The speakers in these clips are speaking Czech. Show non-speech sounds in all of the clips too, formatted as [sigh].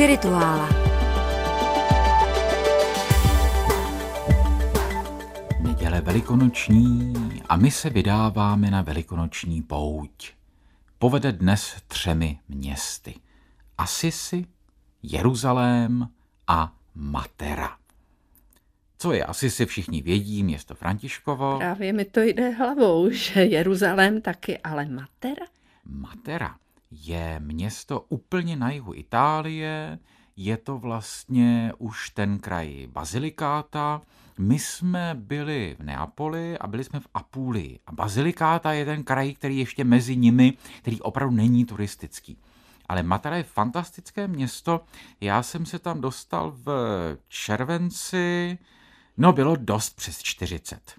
Spirituála. Neděle velikonoční a my se vydáváme na velikonoční pouť. Povede dnes třemi městy. Asisi, Jeruzalém a Matera. Co je, asi si všichni vědí, město Františkovo. Právě mi to jde hlavou, že Jeruzalém taky, ale Matera? Matera je město úplně na jihu Itálie, je to vlastně už ten kraj Bazilikáta. My jsme byli v Neapoli a byli jsme v Apulii. A Bazilikáta je ten kraj, který ještě mezi nimi, který opravdu není turistický. Ale Matera je fantastické město. Já jsem se tam dostal v červenci, no bylo dost přes 40.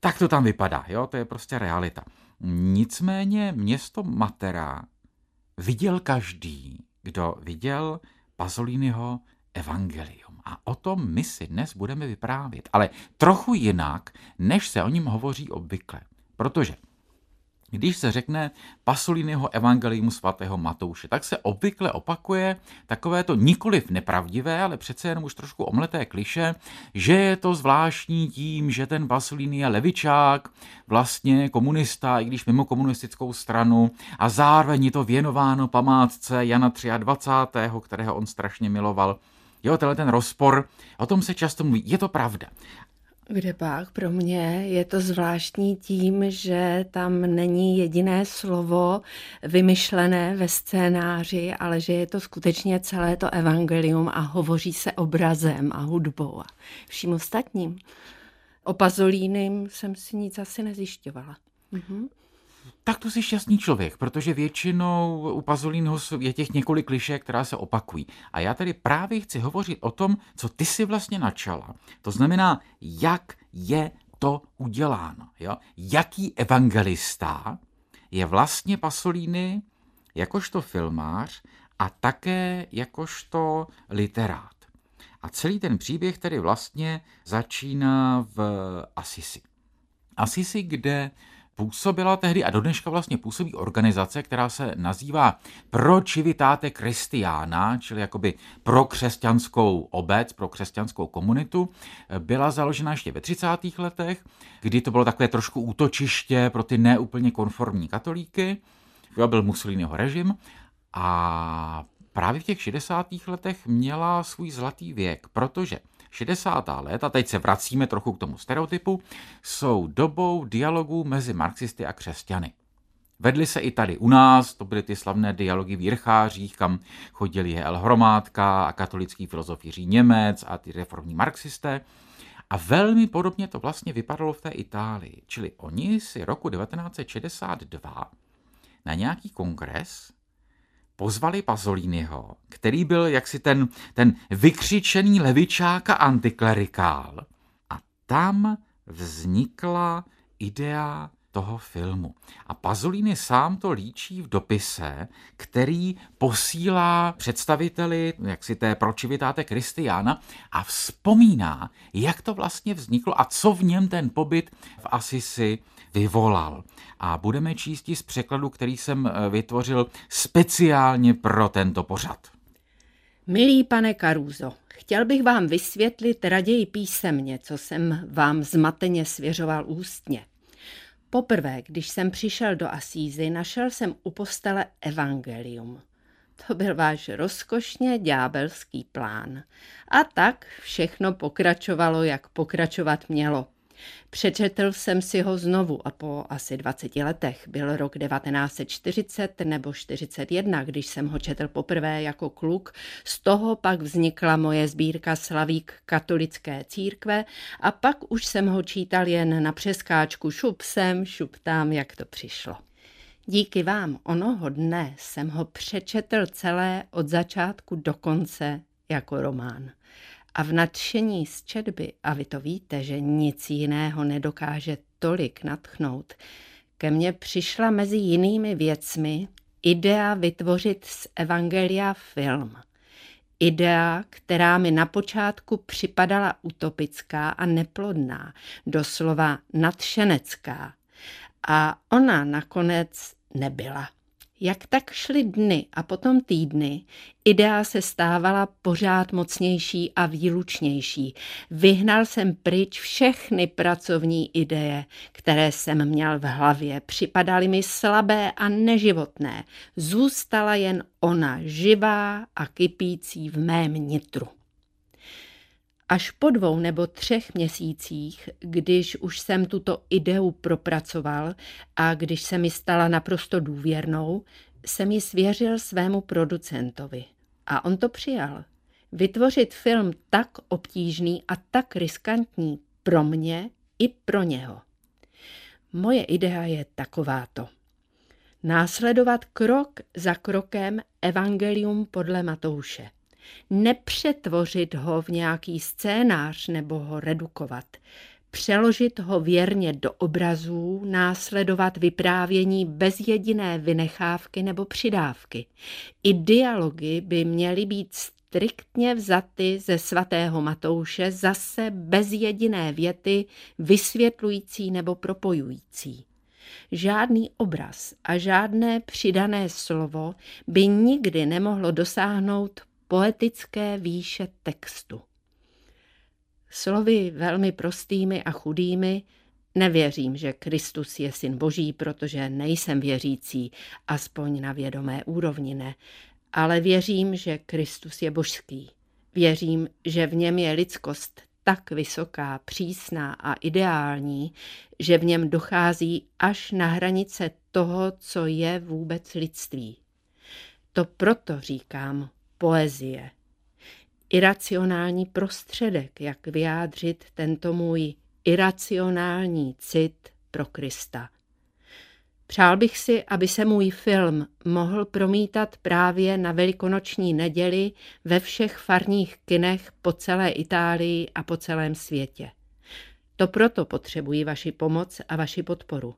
Tak to tam vypadá, jo, to je prostě realita. Nicméně město Matera viděl každý, kdo viděl Pasoliniho evangelium. A o tom my si dnes budeme vyprávět, ale trochu jinak, než se o ním hovoří obvykle. Protože když se řekne Pasoliniho evangelium svatého Matouše, tak se obvykle opakuje takové to nikoliv nepravdivé, ale přece jenom už trošku omleté kliše, že je to zvláštní tím, že ten Pasolini je levičák, vlastně komunista, i když mimo komunistickou stranu, a zároveň je to věnováno památce Jana 23., kterého on strašně miloval. Jo, tenhle ten rozpor, o tom se často mluví, je to pravda. Kde pak pro mě je to zvláštní tím, že tam není jediné slovo vymyšlené ve scénáři, ale že je to skutečně celé to evangelium a hovoří se obrazem a hudbou a vším ostatním. O Pazolínem jsem si nic asi nezjišťovala. Mhm tak to jsi šťastný člověk, protože většinou u Pazolínho je těch několik kliše, která se opakují. A já tady právě chci hovořit o tom, co ty si vlastně načala. To znamená, jak je to uděláno. Jo? Jaký evangelista je vlastně Pasolíny jakožto filmář a také jakožto literát. A celý ten příběh tedy vlastně začíná v Asisi. Asisi, kde působila tehdy a do dneška vlastně působí organizace, která se nazývá Pro Civitate čili jakoby pro křesťanskou obec, pro křesťanskou komunitu. Byla založena ještě ve 30. letech, kdy to bylo takové trošku útočiště pro ty neúplně konformní katolíky. Byl Mussoliniho režim a právě v těch 60. letech měla svůj zlatý věk, protože 60. let, a teď se vracíme trochu k tomu stereotypu, jsou dobou dialogů mezi marxisty a křesťany. Vedly se i tady u nás, to byly ty slavné dialogy v Jirchářích, kam chodili El Hromádka a katolický filozof Jiří Němec a ty reformní marxisté. A velmi podobně to vlastně vypadalo v té Itálii. Čili oni si roku 1962 na nějaký kongres pozvali Pazolínyho, který byl jaksi ten, ten vykřičený levičák a antiklerikál. A tam vznikla idea toho filmu. A Pazolini sám to líčí v dopise, který posílá představiteli jak si té pročivitáte Kristiána a vzpomíná, jak to vlastně vzniklo a co v něm ten pobyt v Asisi vyvolal. A budeme číst z překladu, který jsem eh, vytvořil speciálně pro tento pořad. Milý pane Karuzo, chtěl bych vám vysvětlit raději písemně, co jsem vám zmateně svěřoval ústně. Poprvé, když jsem přišel do Asízy, našel jsem u postele evangelium. To byl váš rozkošně ďábelský plán. A tak všechno pokračovalo, jak pokračovat mělo. Přečetl jsem si ho znovu a po asi 20 letech. Byl rok 1940 nebo 41, když jsem ho četl poprvé jako kluk. Z toho pak vznikla moje sbírka Slavík katolické církve a pak už jsem ho čítal jen na přeskáčku šup sem, šup tam, jak to přišlo. Díky vám onoho dne jsem ho přečetl celé od začátku do konce jako román a v nadšení z četby, a vy to víte, že nic jiného nedokáže tolik natchnout, ke mně přišla mezi jinými věcmi idea vytvořit z Evangelia film. Idea, která mi na počátku připadala utopická a neplodná, doslova nadšenecká. A ona nakonec nebyla. Jak tak šly dny a potom týdny, idea se stávala pořád mocnější a výlučnější. Vyhnal jsem pryč všechny pracovní ideje, které jsem měl v hlavě. Připadaly mi slabé a neživotné. Zůstala jen ona, živá a kypící v mém nitru. Až po dvou nebo třech měsících, když už jsem tuto ideu propracoval a když se mi stala naprosto důvěrnou, jsem ji svěřil svému producentovi. A on to přijal. Vytvořit film tak obtížný a tak riskantní pro mě i pro něho. Moje idea je takováto. Následovat krok za krokem evangelium podle Matouše nepřetvořit ho v nějaký scénář nebo ho redukovat, přeložit ho věrně do obrazů, následovat vyprávění bez jediné vynechávky nebo přidávky. I dialogy by měly být striktně vzaty ze svatého Matouše zase bez jediné věty vysvětlující nebo propojující. Žádný obraz a žádné přidané slovo by nikdy nemohlo dosáhnout poetické výše textu. Slovy velmi prostými a chudými nevěřím, že Kristus je syn boží, protože nejsem věřící, aspoň na vědomé úrovni ne, ale věřím, že Kristus je božský. Věřím, že v něm je lidskost tak vysoká, přísná a ideální, že v něm dochází až na hranice toho, co je vůbec lidství. To proto říkám poezie. Iracionální prostředek, jak vyjádřit tento můj iracionální cit pro Krista. Přál bych si, aby se můj film mohl promítat právě na velikonoční neděli ve všech farních kinech po celé Itálii a po celém světě. To proto potřebuji vaši pomoc a vaši podporu.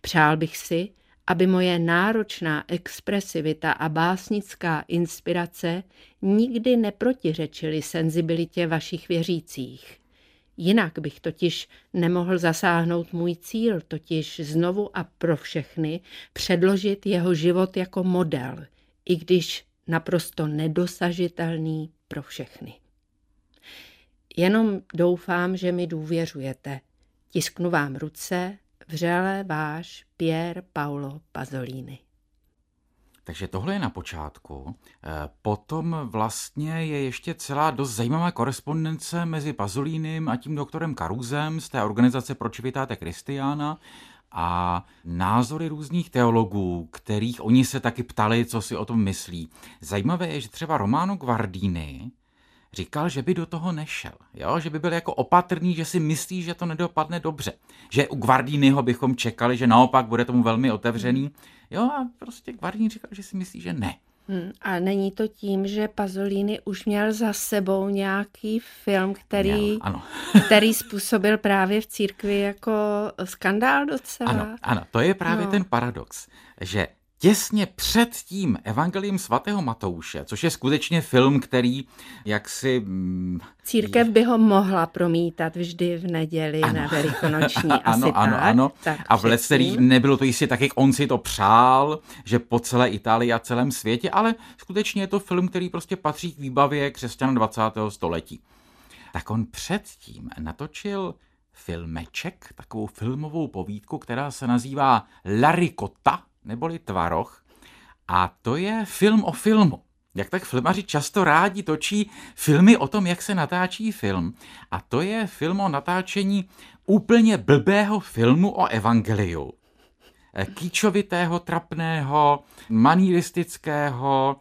Přál bych si, aby moje náročná expresivita a básnická inspirace nikdy neprotiřečily senzibilitě vašich věřících. Jinak bych totiž nemohl zasáhnout můj cíl, totiž znovu a pro všechny předložit jeho život jako model, i když naprosto nedosažitelný pro všechny. Jenom doufám, že mi důvěřujete. Tisknu vám ruce Vřele váš Pier Paolo Pazolini. Takže tohle je na počátku. Eh, potom vlastně je ještě celá dost zajímavá korespondence mezi Pazolínem a tím doktorem Karuzem z té organizace pro Civitate Christiana a názory různých teologů, kterých oni se taky ptali, co si o tom myslí. Zajímavé je, že třeba Romano Guardini, říkal, že by do toho nešel, jo? že by byl jako opatrný, že si myslí, že to nedopadne dobře. Že u Guardiniho bychom čekali, že naopak bude tomu velmi otevřený. Jo, a prostě Guardini říkal, že si myslí, že ne. Hmm, a není to tím, že Pazolini už měl za sebou nějaký film, který, měl, ano. [laughs] který způsobil právě v církvi jako skandál docela? Ano, ano to je právě no. ten paradox, že těsně před tím Evangeliem svatého Matouše, což je skutečně film, který jaksi... Mm, Církev by ho mohla promítat vždy v neděli ano. na velikonoční, [laughs] asi ano, ano, tak. ano. Tak a v Lesterích nebylo to jistě tak, jak on si to přál, že po celé Itálii a celém světě, ale skutečně je to film, který prostě patří k výbavě křesťana 20. století. Tak on předtím natočil filmeček, takovou filmovou povídku, která se nazývá Larikota, neboli Tvaroch. A to je film o filmu. Jak tak filmaři často rádi točí filmy o tom, jak se natáčí film. A to je film o natáčení úplně blbého filmu o evangeliu. Kýčovitého, trapného, manieristického,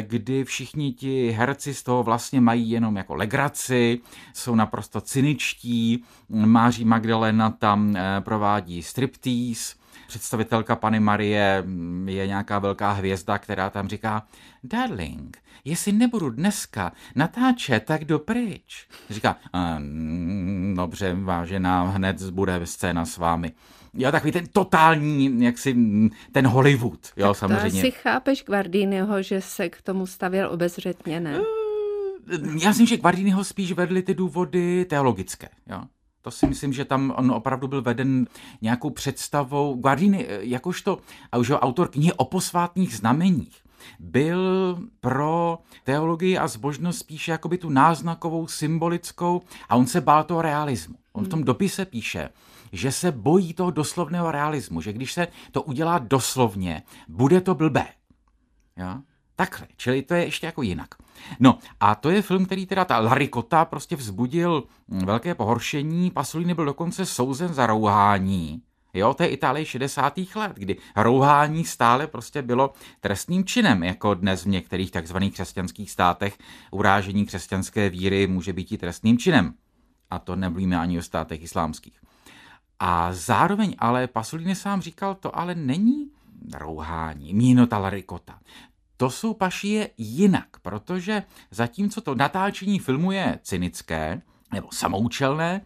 kdy všichni ti herci z toho vlastně mají jenom jako legraci, jsou naprosto cyničtí, Máří Magdalena tam eh, provádí striptease, představitelka Pany Marie mm, je nějaká velká hvězda, která tam říká, darling, jestli nebudu dneska natáčet, tak do pryč. Říká, dobře, vážená, hned bude scéna s vámi. Jo, takový ten totální, jak si, mm, ten Hollywood, jo, tak samozřejmě. Tak si chápeš Guardiniho, že se k tomu stavěl obezřetně, ne? Eh, já myslím, že Guardiniho spíš vedly ty důvody teologické, jo. To si myslím, že tam on opravdu byl veden nějakou představou. Guardini, eh, jakožto a už autor knihy o posvátných znameních, byl pro teologii a zbožnost spíše jakoby tu náznakovou, symbolickou a on se bál toho realismu. On v tom dopise píše, že se bojí toho doslovného realismu, že když se to udělá doslovně, bude to blbé. Ja? Takhle, čili to je ještě jako jinak. No a to je film, který teda ta Larikota prostě vzbudil velké pohoršení. Pasolini byl dokonce souzen za rouhání. Jo, je Itálie 60. let, kdy rouhání stále prostě bylo trestným činem, jako dnes v některých takzvaných křesťanských státech urážení křesťanské víry může být i trestným činem. A to nemluvíme ani o státech islámských. A zároveň ale Pasolini sám říkal, to ale není rouhání, míno talarikota. To jsou pašie jinak, protože zatímco to natáčení filmu je cynické nebo samoučelné,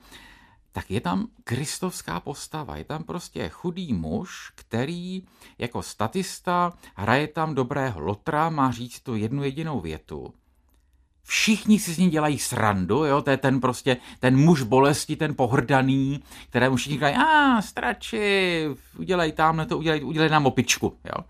tak je tam kristovská postava. Je tam prostě chudý muž, který jako statista hraje tam dobrého lotra, má říct tu jednu jedinou větu všichni si z ní dělají srandu, jo, to je ten prostě, ten muž bolesti, ten pohrdaný, kterému všichni říkají, a strači, udělej tamhle to, udělej, udělej nám opičku, jo.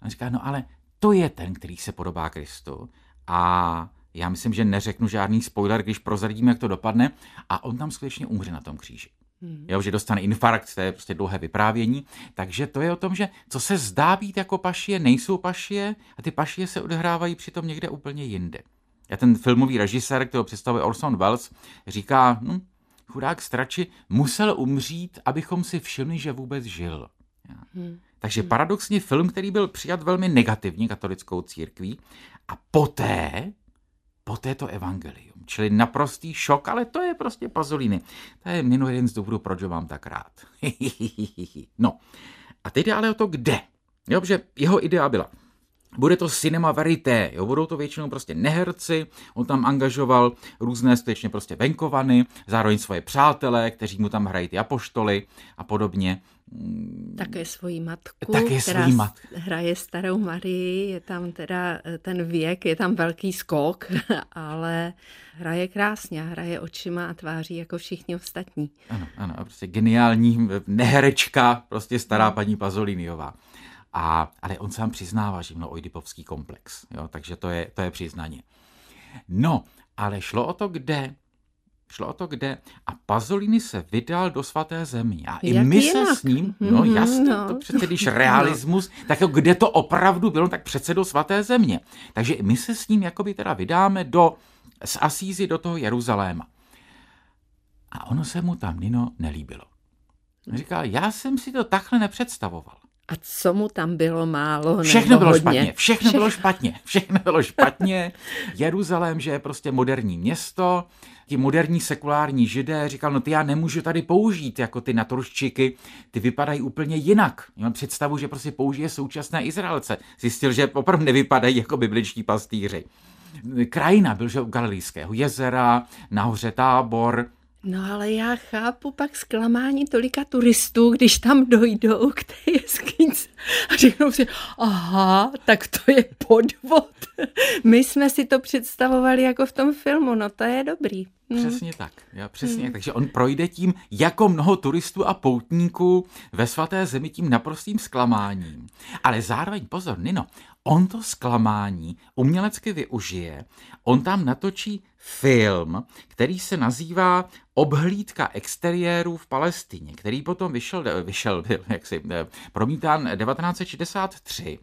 A on říká, no ale to je ten, který se podobá Kristu a já myslím, že neřeknu žádný spoiler, když prozradíme, jak to dopadne a on tam skutečně umře na tom kříži. Hmm. Jo, že dostane infarkt, to je prostě dlouhé vyprávění. Takže to je o tom, že co se zdá být jako pašie, nejsou pašie a ty pašie se odehrávají přitom někde úplně jinde. A ten filmový režisér, který představuje Orson Welles, říká, hm, chudák Strači musel umřít, abychom si všimli, že vůbec žil. Hmm. Takže hmm. paradoxně film, který byl přijat velmi negativně katolickou církví a poté, poté to evangelium, čili naprostý šok, ale to je prostě Pazolíny. To je mimo jeden z důvodů, proč ho mám tak rád. [laughs] no, a teď jde ale o to, kde. Jo, že jeho idea byla bude to cinema verité, jo, budou to většinou prostě neherci, on tam angažoval různé skutečně prostě venkovany, zároveň svoje přátelé, kteří mu tam hrají ty apoštoly a podobně. Také svoji matku, Také která svoji mat... hraje starou Marii, je tam teda eh, ten věk, je tam velký skok, [laughs] ale hraje krásně, hraje očima a tváří jako všichni ostatní. Ano, ano, prostě geniální neherečka, prostě stará paní Pazoliniová. A, ale on sám přiznává, že měl oidipovský komplex, jo, takže to je, to je přiznaně. No, ale šlo o to, kde Šlo o to, kde. A Pazolini se vydal do svaté země. A i Jak my jinak? se s ním, no mm, jasně, no. to přece když realismus, [laughs] no. tak kde to opravdu bylo, tak přece do svaté země. Takže i my se s ním jakoby teda vydáme do, z Asízy do toho Jeruzaléma. A ono se mu tam, Nino, nelíbilo. Říkal, já jsem si to takhle nepředstavoval. A co mu tam bylo málo? Všechno bylo hodně? špatně, všechno, všechno bylo špatně, všechno bylo špatně. Jeruzalém, že je prostě moderní město, ti moderní sekulární židé říkal, no ty já nemůžu tady použít jako ty naturščiky, ty vypadají úplně jinak. Měl představu, že prostě použije současné Izraelce. Zjistil, že opravdu nevypadají jako bibličtí pastýři. Krajina byl, že u Galilejského jezera, nahoře tábor, No ale já chápu pak zklamání tolika turistů, když tam dojdou k té jeskynici a řeknou si, aha, tak to je podvod. My jsme si to představovali jako v tom filmu, no to je dobrý. Hmm. Přesně tak, jo, přesně hmm. Takže on projde tím jako mnoho turistů a poutníků ve svaté zemi tím naprostým zklamáním. Ale zároveň pozor, Nino, on to zklamání umělecky využije, on tam natočí film, který se nazývá Obhlídka exteriérů v Palestině, který potom vyšel, vyšel [laughs] byl jaksi, eh, promítán 1963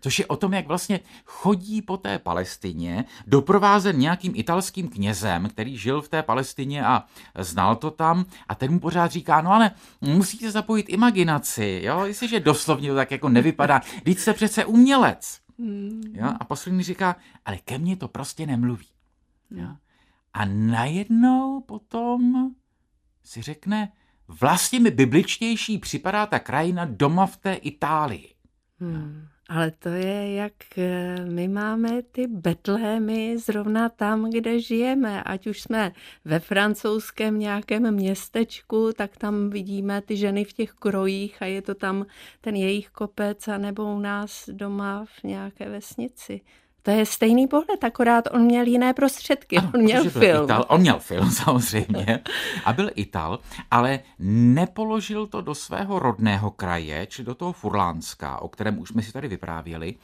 což je o tom, jak vlastně chodí po té Palestině, doprovázen nějakým italským knězem, který žil v té Palestině a znal to tam a ten mu pořád říká, no ale musíte zapojit imaginaci, jo, jestliže doslovně to tak jako nevypadá, teď jste přece umělec. Hmm. Jo? A poslední říká, ale ke mně to prostě nemluví. Jo? A najednou potom si řekne, vlastně mi bibličtější připadá ta krajina doma v té Itálii. Hmm. Ale to je, jak eh, my máme ty betlémy zrovna tam, kde žijeme. Ať už jsme ve francouzském nějakém městečku, tak tam vidíme ty ženy v těch krojích a je to tam ten jejich kopec, a nebo u nás doma v nějaké vesnici to je stejný pohled, akorát on měl jiné prostředky. Ano, on měl film. Ital, on měl film [laughs] samozřejmě a byl Ital, ale nepoložil to do svého rodného kraje, či do toho Furlánska, o kterém už jsme si tady vyprávěli,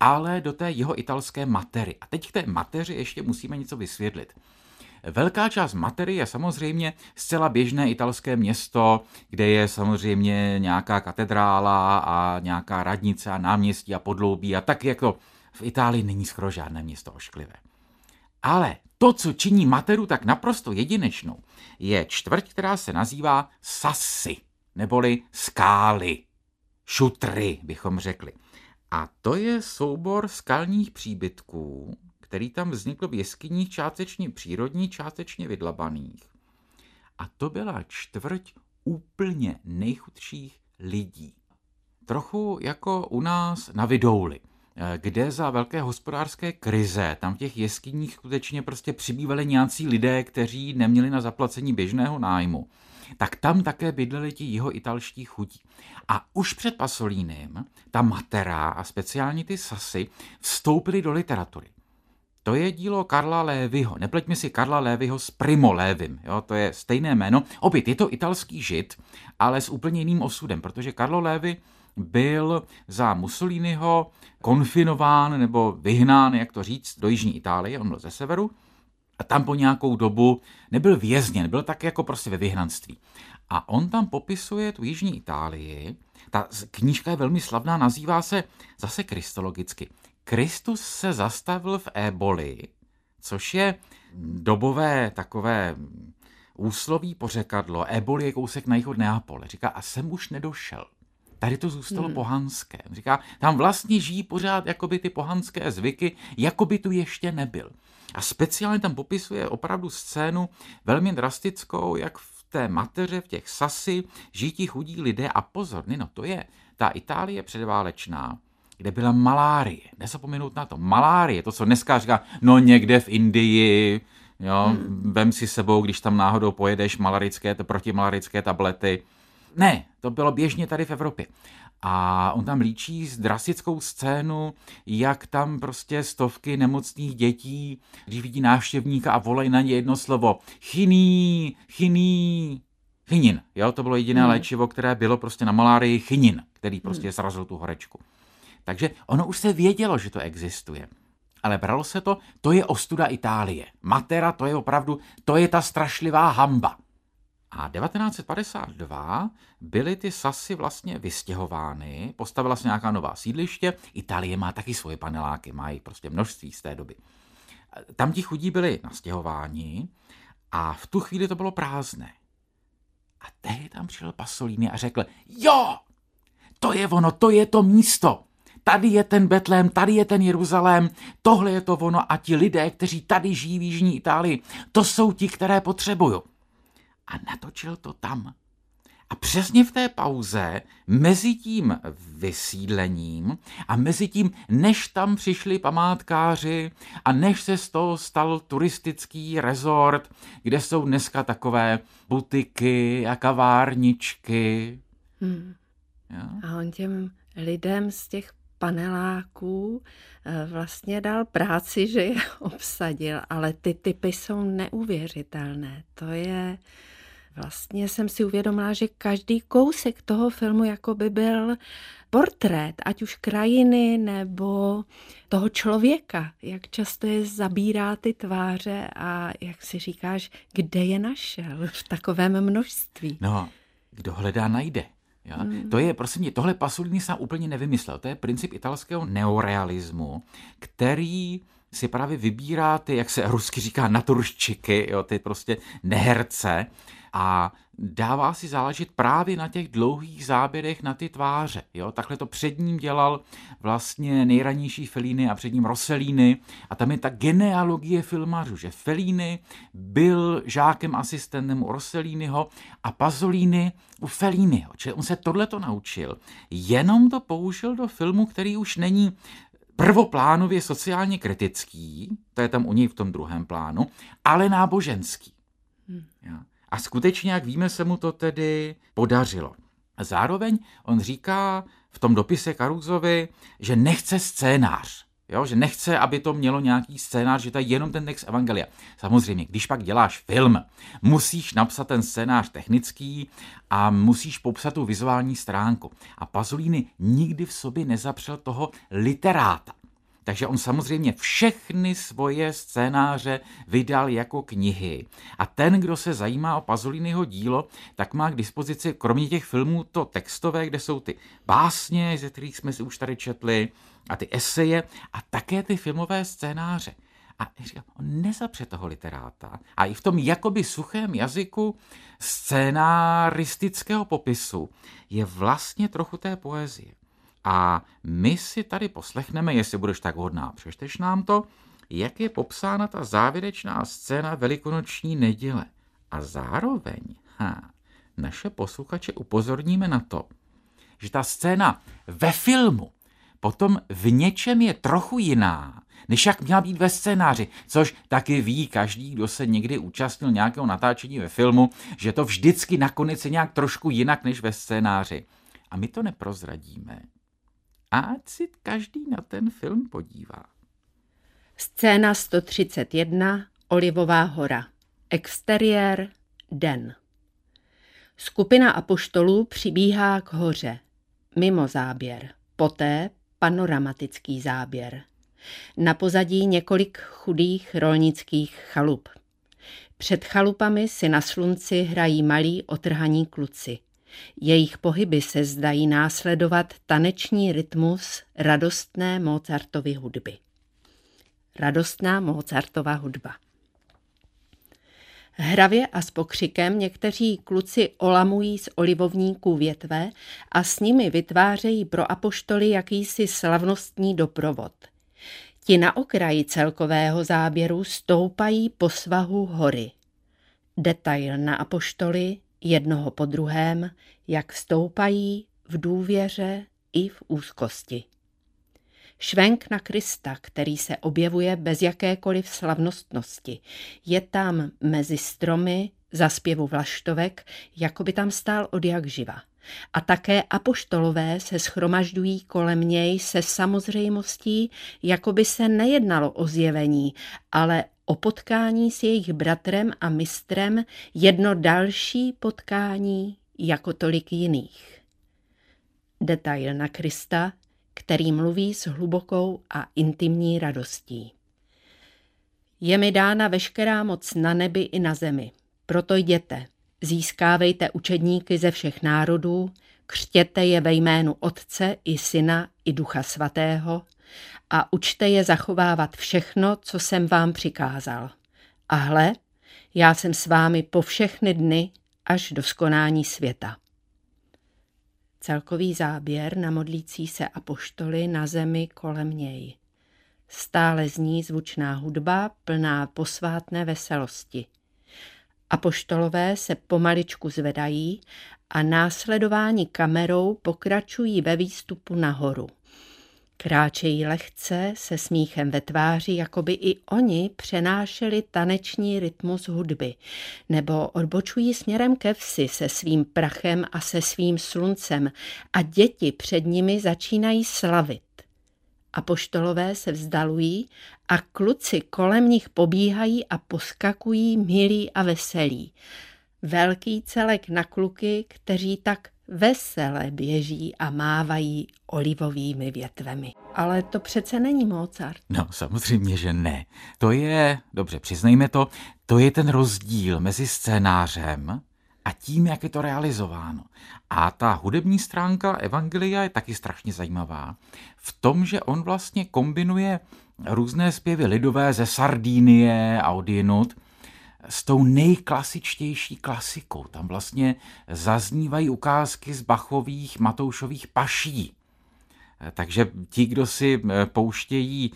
ale do té jeho italské matery. A teď k té mateři ještě musíme něco vysvětlit. Velká část matery je samozřejmě zcela běžné italské město, kde je samozřejmě nějaká katedrála a nějaká radnice a náměstí a podloubí a tak jako v Itálii není skoro žádné město ošklivé. Ale to, co činí Materu tak naprosto jedinečnou, je čtvrť, která se nazývá Sasy, neboli skály, šutry, bychom řekli. A to je soubor skalních příbytků, který tam vznikl v jeskyních částečně přírodních, částečně vydlabaných. A to byla čtvrť úplně nejchudších lidí. Trochu jako u nás na Vidouli, kde za velké hospodářské krize tam v těch jeskyních skutečně prostě přibývali nějací lidé, kteří neměli na zaplacení běžného nájmu tak tam také bydleli ti jeho italští chudí. A už před Pasolínem ta Matera a speciálně ty Sasy vstoupily do literatury. To je dílo Karla Lévyho. Nepleťme si Karla Lévyho s Primo Lévym. Jo, to je stejné jméno. Opět je to italský žid, ale s úplně jiným osudem, protože Karlo Lévy byl za Mussoliniho konfinován nebo vyhnán, jak to říct, do Jižní Itálie, on byl ze severu, a tam po nějakou dobu nebyl vězněn, byl tak jako prostě ve vyhnanství. A on tam popisuje tu Jižní Itálii, ta knížka je velmi slavná, nazývá se zase kristologicky Kristus se zastavil v Éboli, což je dobové takové úsloví pořekadlo. Éboli je kousek na jich Neapole. Říká, a sem už nedošel. Tady to zůstalo hmm. pohanské. Říká, tam vlastně žijí pořád jakoby ty pohanské zvyky, jako by tu ještě nebyl. A speciálně tam popisuje opravdu scénu velmi drastickou, jak v té mateře, v těch sasy, žijí ti chudí lidé. A pozor, no to je ta Itálie předválečná, kde byla malárie. Nezapomenout na to. Malárie, to, co dneska říká, no někde v Indii, jo, hmm. vem si sebou, když tam náhodou pojedeš malarické, protimalarické tablety. Ne, to bylo běžně tady v Evropě. A on tam líčí drastickou scénu, jak tam prostě stovky nemocných dětí, když vidí návštěvníka a volají na ně jedno slovo. Chiný, chiný, chinin. Jo, to bylo jediné hmm. léčivo, které bylo prostě na malárii chinin, který prostě hmm. zrazil tu horečku. Takže ono už se vědělo, že to existuje. Ale bralo se to, to je ostuda Itálie. Matera, to je opravdu, to je ta strašlivá hamba. A 1952 byly ty sasy vlastně vystěhovány, postavila se nějaká nová sídliště, Itálie má taky svoje paneláky, mají prostě množství z té doby. Tam ti chudí byli nastěhováni a v tu chvíli to bylo prázdné. A tehdy tam přijel Pasolini a řekl, jo, to je ono, to je to místo tady je ten Betlém, tady je ten Jeruzalém, tohle je to ono a ti lidé, kteří tady žijí v Jižní Itálii, to jsou ti, které potřebuju. A natočil to tam. A přesně v té pauze, mezi tím vysídlením a mezi tím, než tam přišli památkáři a než se z toho stal turistický rezort, kde jsou dneska takové butiky a kavárničky. Hmm. A on těm lidem z těch paneláků eh, vlastně dal práci, že je [laughs] obsadil, ale ty typy jsou neuvěřitelné. To je, vlastně jsem si uvědomila, že každý kousek toho filmu jako by byl portrét, ať už krajiny nebo toho člověka, jak často je zabírá ty tváře a jak si říkáš, kde je našel v takovém množství. No, kdo hledá, najde. Ja? Mm. To je, prosím mě, tohle Pasolini sám úplně nevymyslel. To je princip italského neorealismu, který si právě vybírá ty, jak se rusky říká, naturščiky, jo, ty prostě neherce a dává si záležet právě na těch dlouhých záběrech na ty tváře. Jo? Takhle to před ním dělal vlastně nejranější Felíny a před ním Rossellini a tam je ta genealogie filmařů, že Felíny byl žákem asistentem u Rosselliniho a Pasolini u Felínyho. Čili on se tohleto naučil, jenom to použil do filmu, který už není prvoplánově sociálně kritický, to je tam u něj v tom druhém plánu, ale náboženský. Hmm. Ja. A skutečně, jak víme, se mu to tedy podařilo. Zároveň on říká v tom dopise Karuzovi, že nechce scénář. Jo, že nechce, aby to mělo nějaký scénář, že to je jenom ten text Evangelia. Samozřejmě, když pak děláš film, musíš napsat ten scénář technický a musíš popsat tu vizuální stránku. A Pazolíny nikdy v sobě nezapřel toho literáta. Takže on samozřejmě všechny svoje scénáře vydal jako knihy. A ten, kdo se zajímá o Pazolínyho dílo, tak má k dispozici, kromě těch filmů, to textové, kde jsou ty básně, ze kterých jsme si už tady četli, a ty eseje, a také ty filmové scénáře. A říkám, on nezapře toho literáta. A i v tom jakoby suchém jazyku scénaristického popisu je vlastně trochu té poezie. A my si tady poslechneme, jestli budeš tak hodná, přečteš nám to, jak je popsána ta závěrečná scéna velikonoční neděle. A zároveň ha, naše posluchače upozorníme na to, že ta scéna ve filmu potom v něčem je trochu jiná, než jak měla být ve scénáři, což taky ví každý, kdo se někdy účastnil nějakého natáčení ve filmu, že to vždycky nakonec je nějak trošku jinak než ve scénáři. A my to neprozradíme, ať si každý na ten film podívá. Scéna 131, Olivová hora. Exteriér, den. Skupina apoštolů přibíhá k hoře. Mimo záběr. Poté panoramatický záběr. Na pozadí několik chudých rolnických chalup. Před chalupami si na slunci hrají malí otrhaní kluci. Jejich pohyby se zdají následovat taneční rytmus radostné Mozartovy hudby. Radostná Mozartova hudba. Hravě a s pokřikem někteří kluci olamují z olivovníků větve a s nimi vytvářejí pro apoštoly jakýsi slavnostní doprovod. Ti na okraji celkového záběru stoupají po svahu hory. Detail na apoštoly jednoho po druhém, jak stoupají v důvěře i v úzkosti. Švenk na Krista, který se objevuje bez jakékoliv slavnostnosti. Je tam mezi stromy za zpěvu vlaštovek, jako by tam stál od jak živa. A také apoštolové se schromažďují kolem něj se samozřejmostí, jako by se nejednalo o zjevení, ale o potkání s jejich bratrem a mistrem jedno další potkání jako tolik jiných. Detail na Krista, který mluví s hlubokou a intimní radostí. Je mi dána veškerá moc na nebi i na zemi. Proto jděte, získávejte učedníky ze všech národů, křtěte je ve jménu Otce i Syna i Ducha Svatého a učte je zachovávat všechno, co jsem vám přikázal. A hle, já jsem s vámi po všechny dny až do skonání světa. Celkový záběr na modlící se apoštoly na zemi kolem něj. Stále zní zvučná hudba plná posvátné veselosti. Apoštolové se pomaličku zvedají a následování kamerou pokračují ve výstupu nahoru. Kráčejí lehce se smíchem ve tváři, jako by i oni přenášeli taneční rytmus hudby, nebo odbočují směrem ke vsi se svým prachem a se svým sluncem a děti před nimi začínají slavit. A poštolové se vzdalují a kluci kolem nich pobíhají a poskakují milí a veselí. Velký celek na kluky, kteří tak vesele běží a mávají olivovými větvemi. Ale to přece není Mozart. No, samozřejmě, že ne. To je, dobře, přiznejme to, to je ten rozdíl mezi scénářem a tím, jak je to realizováno. A ta hudební stránka Evangelia je taky strašně zajímavá. V tom, že on vlastně kombinuje různé zpěvy lidové ze Sardínie a odjinut, s tou nejklasičtější klasikou. Tam vlastně zaznívají ukázky z Bachových Matoušových paší. Takže ti, kdo si eh, pouštějí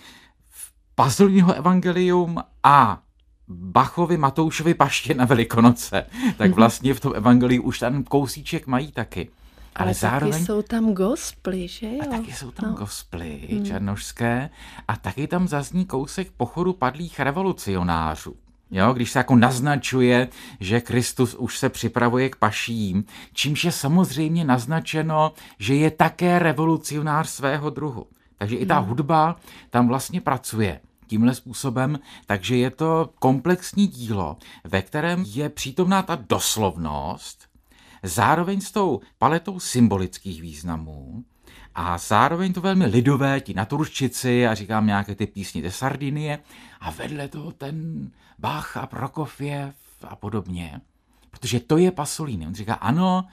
Pazolního evangelium a Bachovi Matoušovi paště na Velikonoce, [laughs] tak mhm. vlastně v tom evangeliu už ten kousíček mají taky. Ale, Ale zároveň... taky jsou tam gosply, že jo? A taky jsou tam no. gosply hmm. černožské a taky tam zazní kousek pochodu padlých revolucionářů. Jo, když se jako naznačuje, že Kristus už se připravuje k paším, čímž je samozřejmě naznačeno, že je také revolucionář svého druhu. Takže i ta hmm. hudba tam vlastně pracuje tímhle způsobem, takže je to komplexní dílo, ve kterém je přítomná ta doslovnost, zároveň s tou paletou symbolických významů, a zároveň to velmi lidové, ti naturščici a říkám nějaké ty písně ze Sardinie a vedle toho ten Bach a Prokofiev a podobně. Protože to je Pasolini. On říká, ano,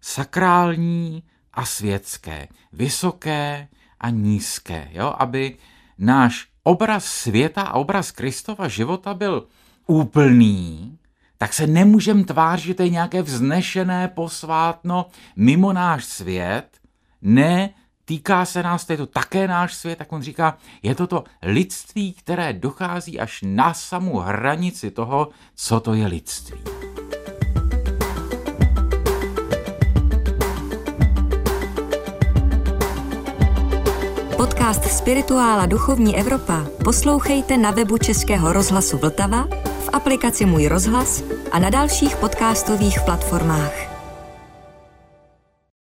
sakrální a světské, vysoké a nízké, jo, aby náš obraz světa a obraz Kristova života byl úplný, tak se nemůžeme tvářit, že to je nějaké vznešené posvátno mimo náš svět. Ne, týká se nás, to je to také náš svět, tak on říká, je to to lidství, které dochází až na samou hranici toho, co to je lidství. Podcast Spirituála Duchovní Evropa poslouchejte na webu Českého rozhlasu Vltava, v aplikaci Můj rozhlas a na dalších podcastových platformách.